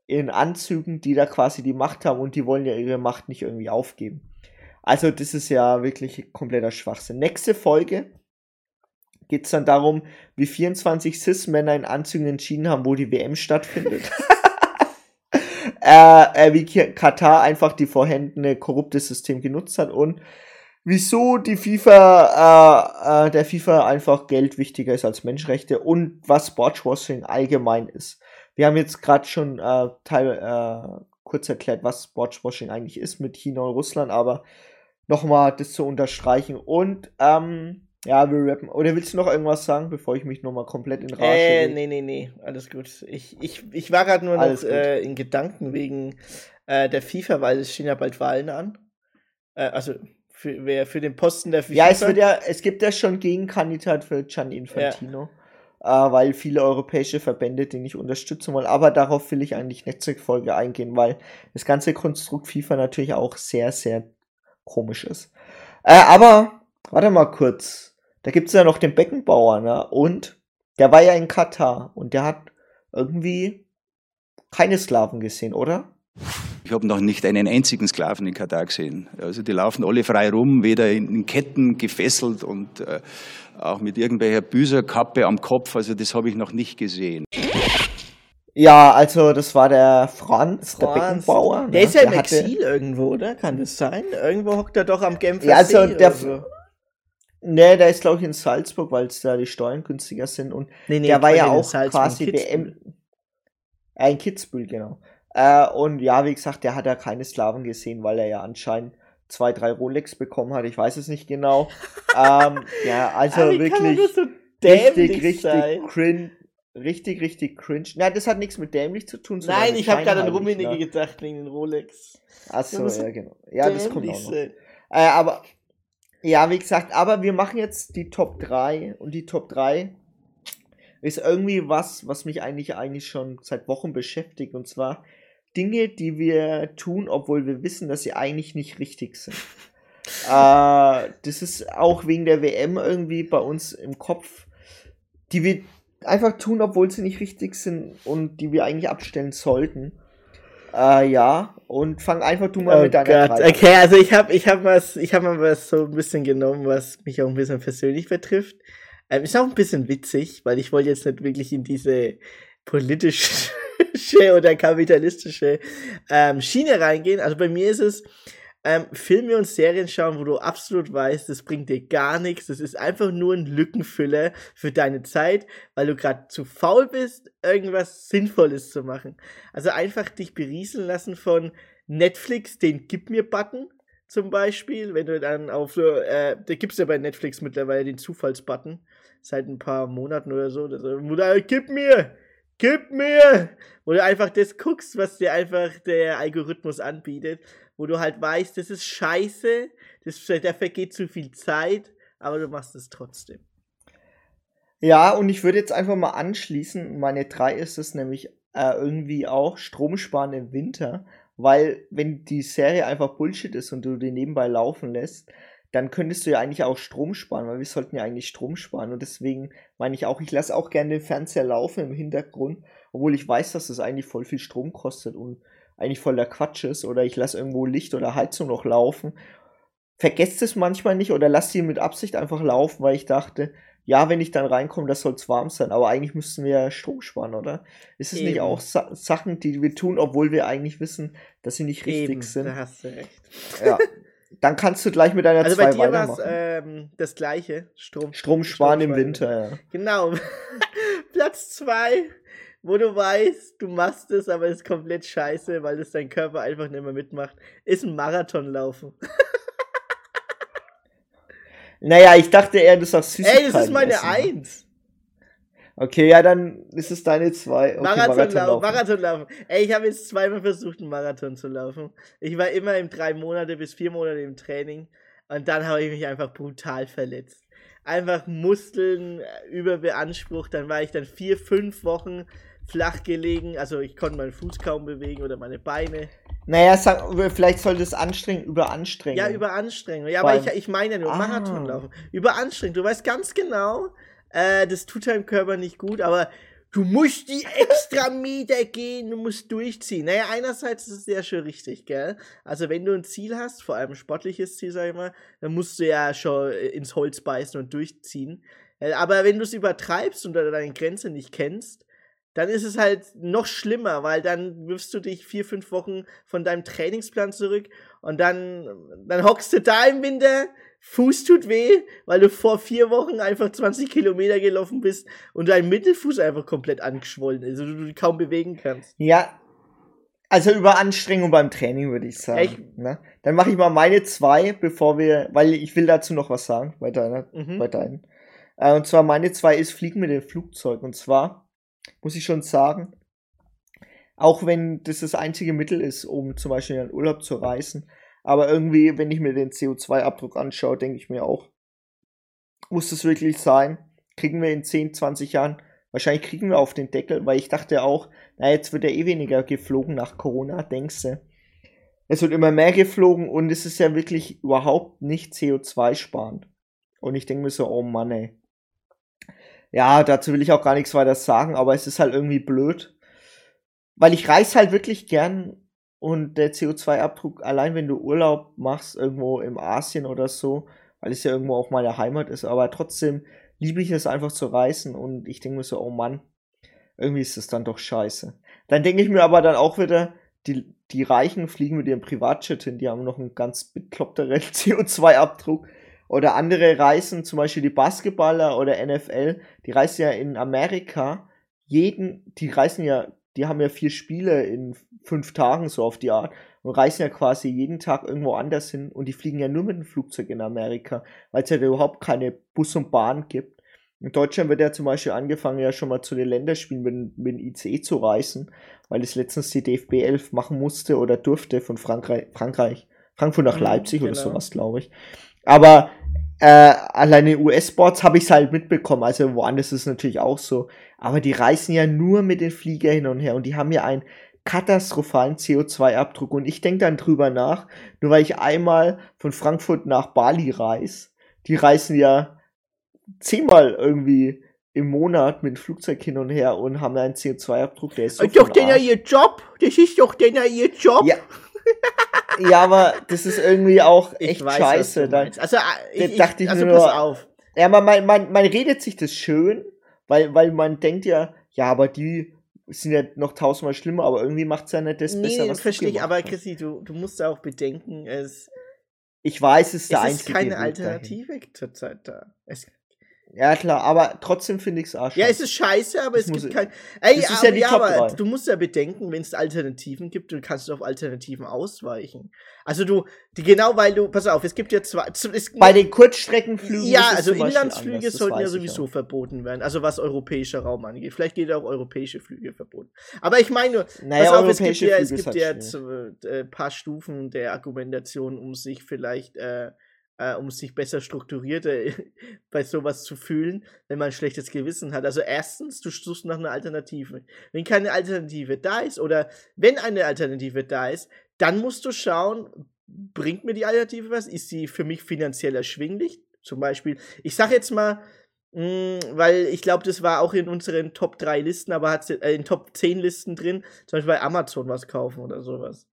in Anzügen, die da quasi die Macht haben und die wollen ja ihre Macht nicht irgendwie aufgeben. Also das ist ja wirklich kompletter Schwachsinn. Nächste Folge geht es dann darum, wie 24 Cis-Männer in Anzügen entschieden haben, wo die WM stattfindet. äh, äh, wie Katar einfach die vorhandene korrupte System genutzt hat und wieso die FIFA, äh, äh, der FIFA einfach Geld wichtiger ist als Menschenrechte und was Sportswashing allgemein ist. Wir haben jetzt gerade schon äh, Teil, äh, kurz erklärt, was Sportswashing eigentlich ist mit China und Russland, aber nochmal das zu unterstreichen und ähm, ja, wir rappen. Oder willst du noch irgendwas sagen, bevor ich mich nochmal komplett in Rage Äh, nee, nee, nee, alles gut. Ich, ich, ich war gerade nur noch äh, in Gedanken wegen äh, der FIFA, weil es stehen ja bald Wahlen an. Äh, also für, wer für den Posten der FIFA. Ja, es wird ja, es gibt ja schon Gegenkandidat für Gian Infantino. Ja. Äh, weil viele europäische Verbände den nicht unterstützen wollen. Aber darauf will ich eigentlich nicht zur Folge eingehen, weil das ganze Konstrukt FIFA natürlich auch sehr, sehr komisch ist. Äh, aber, warte mal kurz. Da gibt es ja noch den Beckenbauer, ne? Und der war ja in Katar und der hat irgendwie keine Sklaven gesehen, oder? Ich habe noch nicht einen einzigen Sklaven in Katar gesehen. Also die laufen alle frei rum, weder in Ketten gefesselt und äh, auch mit irgendwelcher Büserkappe am Kopf. Also das habe ich noch nicht gesehen. Ja, also das war der Franz, Franz. der Beckenbauer. Der ne? ist ja im Exil irgendwo, oder? Kann das sein? Irgendwo hockt er doch am Genfer Ja, also der, so. Nee, der ist, glaube ich, in Salzburg, weil es da die Steuern günstiger sind. Und nee, nee, der war ja auch quasi der M. Äh, in Kitzbühel, genau. Äh, und ja, wie gesagt, der hat ja keine Sklaven gesehen, weil er ja anscheinend zwei, drei Rolex bekommen hat. Ich weiß es nicht genau. ähm, ja, also wirklich so richtig, richtig cringe. Richtig, richtig cringe. Na, das hat nichts mit dämlich zu tun. Nein, ich habe gerade an Rummenigge ne? gedacht wegen den Rolex. Achso, ja, genau. Ja, das kommt auch noch. Äh, aber ja, wie gesagt, aber wir machen jetzt die Top 3 und die Top 3 ist irgendwie was, was mich eigentlich eigentlich schon seit Wochen beschäftigt und zwar Dinge, die wir tun, obwohl wir wissen, dass sie eigentlich nicht richtig sind. äh, das ist auch wegen der WM irgendwie bei uns im Kopf, die wir einfach tun, obwohl sie nicht richtig sind und die wir eigentlich abstellen sollten. Äh, ja, und fang einfach du mal oh mit deiner Gott. Okay, also ich habe ich hab was, ich habe mal was so ein bisschen genommen, was mich auch ein bisschen persönlich betrifft. Ähm, ist auch ein bisschen witzig, weil ich wollte jetzt nicht wirklich in diese politische oder kapitalistische ähm, Schiene reingehen. Also bei mir ist es, ähm, Filme und Serien schauen, wo du absolut weißt, das bringt dir gar nichts. Das ist einfach nur ein Lückenfüller für deine Zeit, weil du gerade zu faul bist, irgendwas Sinnvolles zu machen. Also einfach dich berieseln lassen von Netflix, den Gib mir Button zum Beispiel, wenn du dann auf, äh, da gibt es ja bei Netflix mittlerweile den Zufallsbutton, seit ein paar Monaten oder so, das, wo du, gib mir, gib mir, wo du einfach das guckst, was dir einfach der Algorithmus anbietet wo du halt weißt, das ist scheiße, das, da vergeht zu viel Zeit, aber du machst es trotzdem. Ja, und ich würde jetzt einfach mal anschließen, meine drei ist es nämlich äh, irgendwie auch Strom sparen im Winter, weil wenn die Serie einfach Bullshit ist und du die nebenbei laufen lässt, dann könntest du ja eigentlich auch Strom sparen, weil wir sollten ja eigentlich Strom sparen und deswegen meine ich auch, ich lasse auch gerne den Fernseher laufen im Hintergrund, obwohl ich weiß, dass das eigentlich voll viel Strom kostet und eigentlich voller Quatsch ist oder ich lasse irgendwo Licht oder Heizung noch laufen. Vergesst es manchmal nicht oder lasst sie mit Absicht einfach laufen, weil ich dachte, ja, wenn ich dann reinkomme, das soll es warm sein, aber eigentlich müssten wir ja Strom sparen, oder? Ist es Eben. nicht auch Sa Sachen, die wir tun, obwohl wir eigentlich wissen, dass sie nicht richtig Eben, sind? Da hast du recht. Ja. Dann kannst du gleich mit deiner also zwei bei dir war ähm, das gleiche. Strom, Strom sparen im Winter, ja. Genau. Platz zwei wo du weißt, du machst es, aber es ist komplett scheiße, weil es dein Körper einfach nicht mehr mitmacht, ist ein Marathon laufen. naja, ich dachte eher, du sagst Süßigkeiten Ey, das ist meine essen. Eins. Okay, ja, dann ist es deine zwei. Okay, Marathon, laufen. Marathon laufen. Ey, ich habe jetzt zweimal versucht, einen Marathon zu laufen. Ich war immer im drei Monate bis vier Monate im Training und dann habe ich mich einfach brutal verletzt. Einfach Muskeln äh, überbeansprucht. Dann war ich dann vier, fünf Wochen flach gelegen. Also ich konnte meinen Fuß kaum bewegen oder meine Beine. Naja, sag, vielleicht sollte es anstrengen, überanstrengen. Ja, überanstrengen. Ja, aber ich, ich meine ja nur ah. Marathon laufen. Überanstrengen. Du weißt ganz genau, äh, das tut deinem Körper nicht gut, aber du musst die extra Meter gehen, du musst durchziehen. Naja, einerseits ist es ja schon richtig, gell? Also wenn du ein Ziel hast, vor allem ein sportliches Ziel, sag ich mal, dann musst du ja schon äh, ins Holz beißen und durchziehen. Äh, aber wenn du es übertreibst und deine Grenze nicht kennst, dann ist es halt noch schlimmer, weil dann wirfst du dich vier, fünf Wochen von deinem Trainingsplan zurück und dann, dann hockst du da im Winter, Fuß tut weh, weil du vor vier Wochen einfach 20 Kilometer gelaufen bist und dein Mittelfuß einfach komplett angeschwollen ist und du dich kaum bewegen kannst. Ja, also über Anstrengung beim Training würde ich sagen. Ich, ne? Dann mache ich mal meine zwei, bevor wir, weil ich will dazu noch was sagen bei deiner, mhm. bei deinen. Äh, und zwar meine zwei ist Fliegen mit dem Flugzeug. Und zwar muss ich schon sagen, auch wenn das das einzige Mittel ist, um zum Beispiel in den Urlaub zu reisen, aber irgendwie, wenn ich mir den CO2-Abdruck anschaue, denke ich mir auch, muss das wirklich sein? Kriegen wir in 10, 20 Jahren, wahrscheinlich kriegen wir auf den Deckel, weil ich dachte auch, na, jetzt wird ja eh weniger geflogen nach Corona, denkst du. Es wird immer mehr geflogen und es ist ja wirklich überhaupt nicht CO2-sparend. Und ich denke mir so, oh Mann, ey. Ja, dazu will ich auch gar nichts weiter sagen, aber es ist halt irgendwie blöd. Weil ich reise halt wirklich gern und der CO2-Abdruck, allein wenn du Urlaub machst, irgendwo im Asien oder so, weil es ja irgendwo auch meine Heimat ist, aber trotzdem liebe ich es einfach zu reisen und ich denke mir so, oh Mann, irgendwie ist es dann doch scheiße. Dann denke ich mir aber dann auch wieder, die, die Reichen fliegen mit ihrem Privatjet hin, die haben noch einen ganz bekloppteren CO2-Abdruck. Oder andere reisen, zum Beispiel die Basketballer oder NFL, die reisen ja in Amerika jeden, die reisen ja die haben ja vier Spiele in fünf Tagen so auf die Art und reisen ja quasi jeden Tag irgendwo anders hin und die fliegen ja nur mit dem Flugzeug in Amerika, weil es ja überhaupt keine Bus und Bahn gibt. In Deutschland wird ja zum Beispiel angefangen, ja schon mal zu den Länderspielen mit, mit dem ICE zu reisen, weil es letztens die DFB 11 machen musste oder durfte von Frankreich, Frankreich Frankfurt nach mhm, Leipzig genau. oder sowas, glaube ich. Aber äh, alleine US-Boards habe ich es halt mitbekommen, also woanders ist es natürlich auch so. Aber die reisen ja nur mit den Flieger hin und her und die haben ja einen katastrophalen CO2-Abdruck. Und ich denke dann drüber nach, nur weil ich einmal von Frankfurt nach Bali reise, die reisen ja zehnmal irgendwie im Monat mit dem Flugzeug hin und her und haben einen CO2-Abdruck, der ist so. Doch denn ihr Job? Das ist doch denn ihr Job? Ja. Ja, aber das ist irgendwie auch echt weiß, scheiße. Da, also, ich, dachte ich also nur, pass auf. Ja, man, man, man, man redet sich das schön, weil, weil man denkt ja, ja, aber die sind ja noch tausendmal schlimmer, aber irgendwie macht es ja nicht das nee, besser. Das verstehe ich, aber Chrissy, du, du musst auch bedenken, es. Ich weiß, es ist der einzige. Es ist keine Alternative zurzeit da. Es ja, klar, aber trotzdem finde ich es arsch. Ja, es ist scheiße, aber das es gibt kein. Ey, aber, ja, ja aber du musst ja bedenken, wenn es Alternativen gibt, dann kannst du auf Alternativen ausweichen. Also du, die, genau weil du, pass auf, es gibt ja zwei. Es, Bei den Kurzstreckenflügen. Ja, also Inlandsflüge sollten ja sowieso verboten werden. Also was europäischer Raum angeht. Vielleicht geht auch europäische Flüge verboten. Aber ich meine nur, naja, pass auf, es gibt ja, es gibt ja ein äh, paar Stufen der Argumentation, um sich vielleicht. Äh, äh, um sich besser strukturiert äh, bei sowas zu fühlen, wenn man ein schlechtes Gewissen hat. Also erstens, du suchst nach einer Alternative. Wenn keine Alternative da ist oder wenn eine Alternative da ist, dann musst du schauen, bringt mir die Alternative was? Ist sie für mich finanziell erschwinglich? Zum Beispiel, ich sag jetzt mal, mh, hm, weil ich glaube, das war auch in unseren Top 3 Listen, aber hat äh, in Top 10 Listen drin, zum Beispiel bei Amazon was kaufen oder sowas.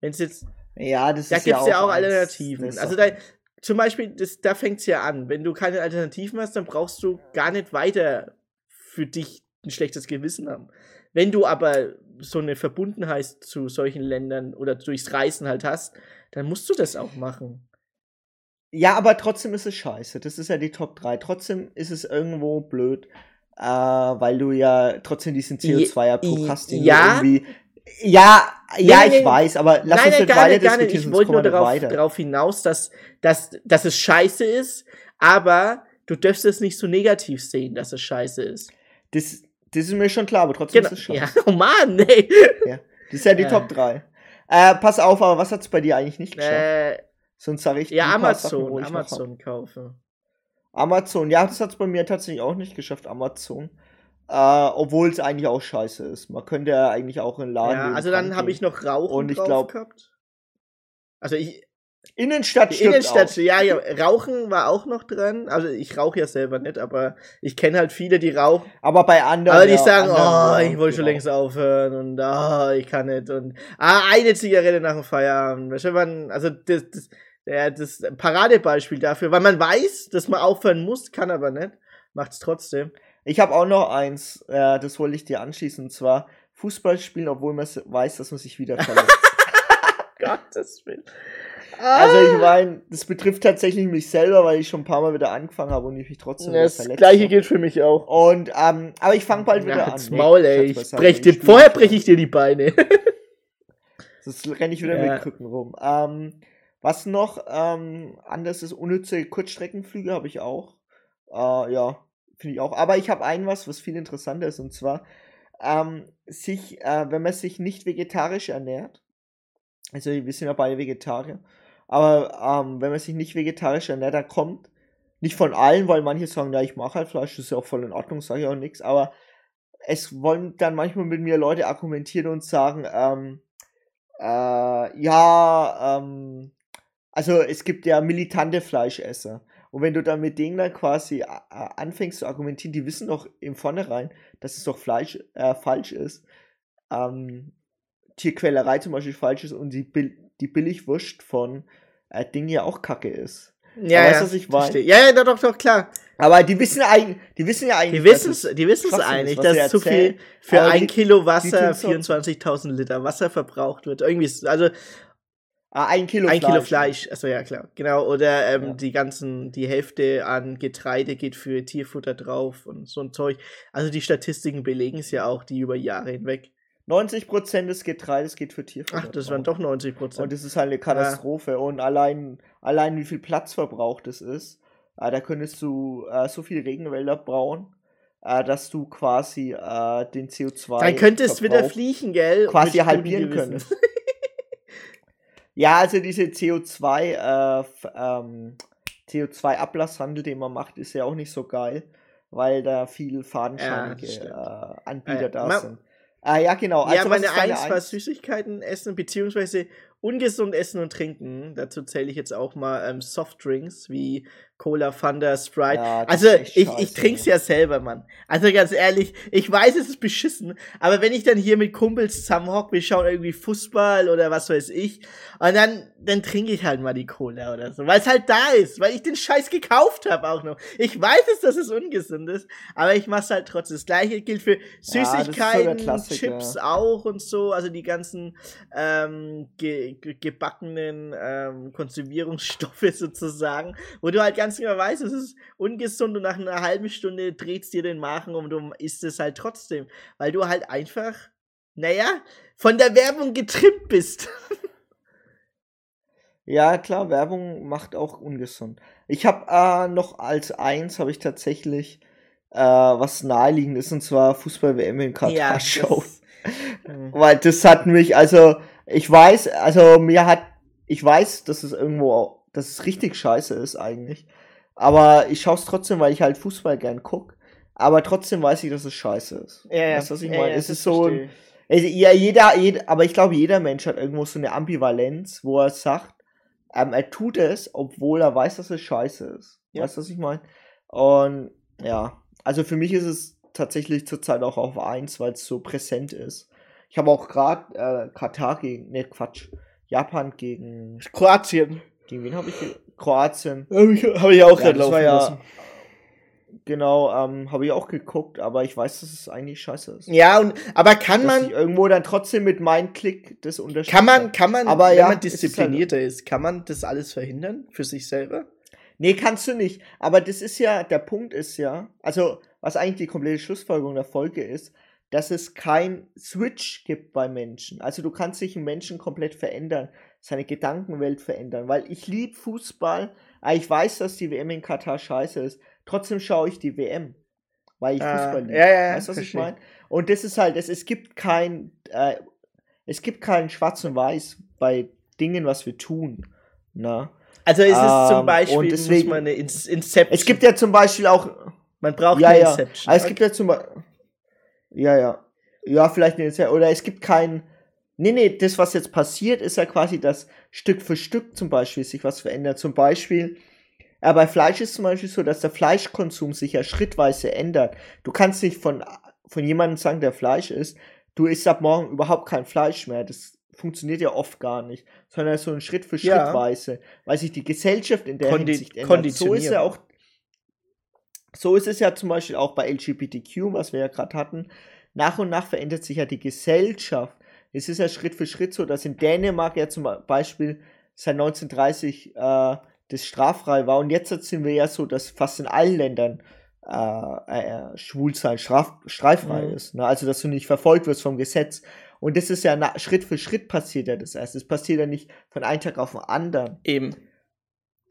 Wenn es jetzt ja, das da ist ja auch, ja auch Alternativen. Also da, zum Beispiel, das, da fängt es ja an. Wenn du keine Alternativen hast, dann brauchst du gar nicht weiter für dich ein schlechtes Gewissen haben. Wenn du aber so eine Verbundenheit zu solchen Ländern oder durchs Reisen halt hast, dann musst du das auch machen. Ja, aber trotzdem ist es scheiße. Das ist ja die Top 3. Trotzdem ist es irgendwo blöd, äh, weil du ja trotzdem diesen CO2-Abdruck hast, den ja, du irgendwie ja, ja, ich weiß, aber lass nein, uns nicht weiter nicht, diskutieren. Ich wollte nur darauf, darauf hinaus, dass, dass, dass es scheiße ist, aber du darfst es nicht so negativ sehen, dass es scheiße ist. Das, das ist mir schon klar, aber trotzdem genau. ist es schon. Ja, oh Mann, nee. Ja, das ist ja die äh. Top 3. Äh, pass auf, aber was hat es bei dir eigentlich nicht geschafft? Äh, Sonst sage ich Ja, Amazon, Sachen, Amazon kaufe. Amazon, ja, das hat es bei mir tatsächlich auch nicht geschafft, Amazon. Uh, Obwohl es eigentlich auch scheiße ist. Man könnte ja eigentlich auch in Laden. Ja, also dann habe ich noch Rauchen und ich glaub, gehabt. Also ich. Innenstadt Innenstadt, auch. ja, ja. Rauchen war auch noch dran. Also ich rauche ja selber nicht, aber ich kenne halt viele, die rauchen. Aber bei anderen. Aber die ja, sagen, oh, ich wollte schon genau. längst aufhören und oh, ich kann nicht. Und ah, eine Zigarette nach dem Feierabend. Weißt du, man, also das, das, ja, das Paradebeispiel dafür, weil man weiß, dass man aufhören muss, kann aber nicht. Macht es trotzdem. Ich habe auch noch eins, äh, das wollte ich dir anschließen, und zwar Fußball spielen, obwohl man weiß, dass man sich wieder verletzt. Gottes Willen. Also ich meine, das betrifft tatsächlich mich selber, weil ich schon ein paar Mal wieder angefangen habe und ich mich trotzdem ja, Das gleiche gilt für mich auch. Und ähm, aber ich fange bald wieder ja, an. Maul, ey. Ich brech dir, vorher breche ich dir die Beine. Sonst renne ich wieder ja. mit Krücken rum. Ähm, was noch ähm, anders ist, unnütze Kurzstreckenflüge habe ich auch. Äh, ja, Finde ich auch. Aber ich habe ein was, was viel interessanter ist, und zwar ähm, sich, äh, wenn man sich nicht vegetarisch ernährt, also wir sind ja beide Vegetarier, aber ähm, wenn man sich nicht vegetarisch ernährt, dann kommt nicht von allen, weil manche sagen, ja, ich mache halt Fleisch, das ist ja auch voll in Ordnung, sage ich auch nichts, aber es wollen dann manchmal mit mir Leute argumentieren und sagen, ähm, äh, ja, ähm, also es gibt ja militante Fleischesser. Und wenn du dann mit denen dann quasi äh, anfängst zu argumentieren, die wissen doch im Vornherein, dass es doch Fleisch, äh, falsch ist, ähm, Tierquälerei zum Beispiel falsch ist und die, die Billigwurst von äh, Ding ja auch kacke ist. Ja, ja, weißt, ich meine? Ja, ja, doch, doch, klar. Aber die wissen eigentlich, die wissen ja eigentlich, die wissen es, die wissen es eigentlich, dass zu viel für ein die, Kilo Wasser 24.000 Liter Wasser verbraucht wird. Irgendwie, also Ah, ein Kilo ein Fleisch. Ein Kilo Fleisch, achso, ja klar. Genau, oder ähm, ja. die ganzen, die Hälfte an Getreide geht für Tierfutter drauf und so ein Zeug. Also die Statistiken belegen es ja auch, die über Jahre hinweg. 90% des Getreides geht für Tierfutter. Ach, das waren doch 90%. Und das ist halt eine Katastrophe. Ja. Und allein, allein wie viel Platzverbrauch das ist, äh, da könntest du äh, so viel Regenwälder bauen, äh, dass du quasi äh, den CO2. Dann könntest du wieder fliegen, gell? Quasi halbieren könntest. Ja, also diese CO2, äh, ähm, CO2-Ablasshandel, den man macht, ist ja auch nicht so geil, weil da viel fadenscheinige ja, äh, Anbieter äh, da sind. Ah, ja, genau. Also, ja, meine Eins war Süßigkeiten essen, beziehungsweise ungesund essen und trinken. Dazu zähle ich jetzt auch mal ähm, Softdrinks wie Cola, Thunder, Sprite. Ja, also ich, ich trink's ja selber, Mann. Also ganz ehrlich, ich weiß, es ist beschissen, aber wenn ich dann hier mit Kumpels zusammenhock, wir schauen irgendwie Fußball oder was weiß ich, und dann, dann trinke ich halt mal die Cola oder so, weil es halt da ist, weil ich den Scheiß gekauft habe auch noch. Ich weiß es, dass es ungesund ist, aber ich mach's halt trotzdem. Das gleiche gilt für Süßigkeiten, ja, Chips auch und so, also die ganzen ähm, ge gebackenen ähm, Konservierungsstoffe sozusagen, wo du halt ganz genau weißt, es ist ungesund und nach einer halben Stunde dreht dir den Magen und du isst es halt trotzdem, weil du halt einfach, naja, von der Werbung getrimmt bist. ja, klar, Werbung macht auch ungesund. Ich habe äh, noch als eins habe ich tatsächlich äh, was naheliegend ist und zwar Fußball-WM in Katar ja, schauen. Weil das hat mich, also ich weiß, also mir hat, ich weiß, dass es irgendwo, dass es richtig scheiße ist eigentlich. Aber ich schaue es trotzdem, weil ich halt Fußball gern guck. Aber trotzdem weiß ich, dass es scheiße ist. Ja, ja. Weißt du, was ich meine? Ja, es ist so ein, also, ja, jeder, jeder, aber ich glaube, jeder Mensch hat irgendwo so eine Ambivalenz, wo er sagt, ähm, er tut es, obwohl er weiß, dass es scheiße ist. Ja. Weißt du, was ich meine? Und ja, also für mich ist es tatsächlich zurzeit auch auf eins, weil es so präsent ist. Ich habe auch gerade äh, Katar gegen, ne Quatsch, Japan gegen Kroatien. Gegen wen habe ich? Kroatien. Habe ich, hab ich auch ja, gerade laufen ja, lassen. Genau, ähm, habe ich auch geguckt, aber ich weiß, dass es eigentlich scheiße ist. Ja, und aber kann dass man irgendwo dann trotzdem mit meinem Klick das unterstützen? Kann man, kann man, aber wenn ja, man disziplinierter ist, halt ist, kann man das alles verhindern für sich selber? Nee, kannst du nicht. Aber das ist ja, der Punkt ist ja, also was eigentlich die komplette Schlussfolgerung der Folge ist, dass es kein Switch gibt bei Menschen. Also du kannst dich einen Menschen komplett verändern, seine Gedankenwelt verändern, weil ich liebe Fußball, aber ich weiß, dass die WM in Katar scheiße ist. Trotzdem schaue ich die WM. weil ich ah, Fußball liebe. Ja, ja, weißt du, was ich meine? Und das ist halt, es, es gibt kein, äh, es gibt kein Schwarz und Weiß bei Dingen, was wir tun. Na? Also ist es ähm, zum Beispiel, und deswegen, muss man eine Inception. Es gibt ja zum Beispiel auch. Man braucht ja, eine ja. Inception. Also es gibt ja zum Beispiel. Ja, ja. Ja, vielleicht Inception. Oder es gibt kein. Nee, nee, das, was jetzt passiert, ist ja quasi, dass Stück für Stück zum Beispiel sich was verändert. Zum Beispiel, ja, bei Fleisch ist zum Beispiel so, dass der Fleischkonsum sich ja schrittweise ändert. Du kannst nicht von, von jemandem sagen, der Fleisch isst, du isst ab morgen überhaupt kein Fleisch mehr. Das funktioniert ja oft gar nicht, sondern so ein Schritt für Schrittweise, ja. weil sich die Gesellschaft in der Kondi Hinsicht ändert. So ist ja auch, so ist es ja zum Beispiel auch bei LGBTQ, was wir ja gerade hatten. Nach und nach verändert sich ja die Gesellschaft. Es ist ja Schritt für Schritt so, dass in Dänemark ja zum Beispiel seit 1930 äh, das straffrei war und jetzt sind wir ja so, dass fast in allen Ländern äh, äh, Schwulsein straf, straffrei mhm. ist. Ne? Also, dass du nicht verfolgt wirst vom Gesetz. Und das ist ja na, Schritt für Schritt passiert ja das erst. Es passiert ja nicht von einem Tag auf den anderen. Eben.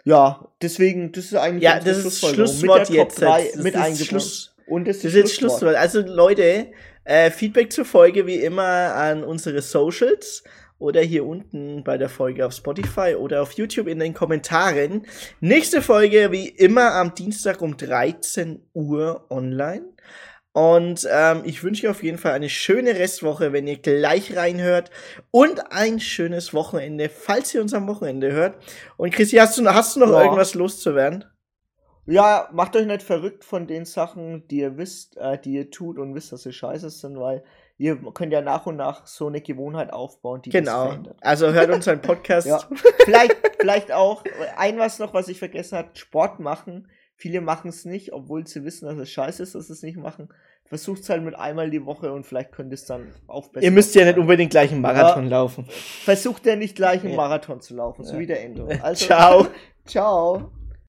Ja, deswegen, das ist eigentlich ja, das ist Schlusswort jetzt. 3 das mit ist Schluss, Und das ist, das ist jetzt Schlusswort. Also Leute, äh, Feedback zur Folge wie immer an unsere Socials oder hier unten bei der Folge auf Spotify oder auf YouTube in den Kommentaren. Nächste Folge wie immer am Dienstag um 13 Uhr online. Und ähm, ich wünsche euch auf jeden Fall eine schöne Restwoche, wenn ihr gleich reinhört. Und ein schönes Wochenende, falls ihr uns am Wochenende hört. Und Chrissy, hast du, hast du noch ja. irgendwas loszuwerden? Ja, macht euch nicht verrückt von den Sachen, die ihr wisst, äh, die ihr tut und wisst, dass sie scheiße sind, weil ihr könnt ja nach und nach so eine Gewohnheit aufbauen, die genau. verändert. Also hört unseren Podcast. ja. vielleicht, vielleicht auch ein was noch, was ich vergessen habe: Sport machen. Viele machen es nicht, obwohl sie wissen, dass es scheiße ist, dass sie es nicht machen. Versucht es halt mit einmal die Woche und vielleicht könnt ihr es dann aufbessern. Ihr müsst ja nicht unbedingt gleich einen Marathon ja. laufen. Versucht ja nicht gleich einen ja. Marathon zu laufen, so wie der Endo. Also, ciao. ciao.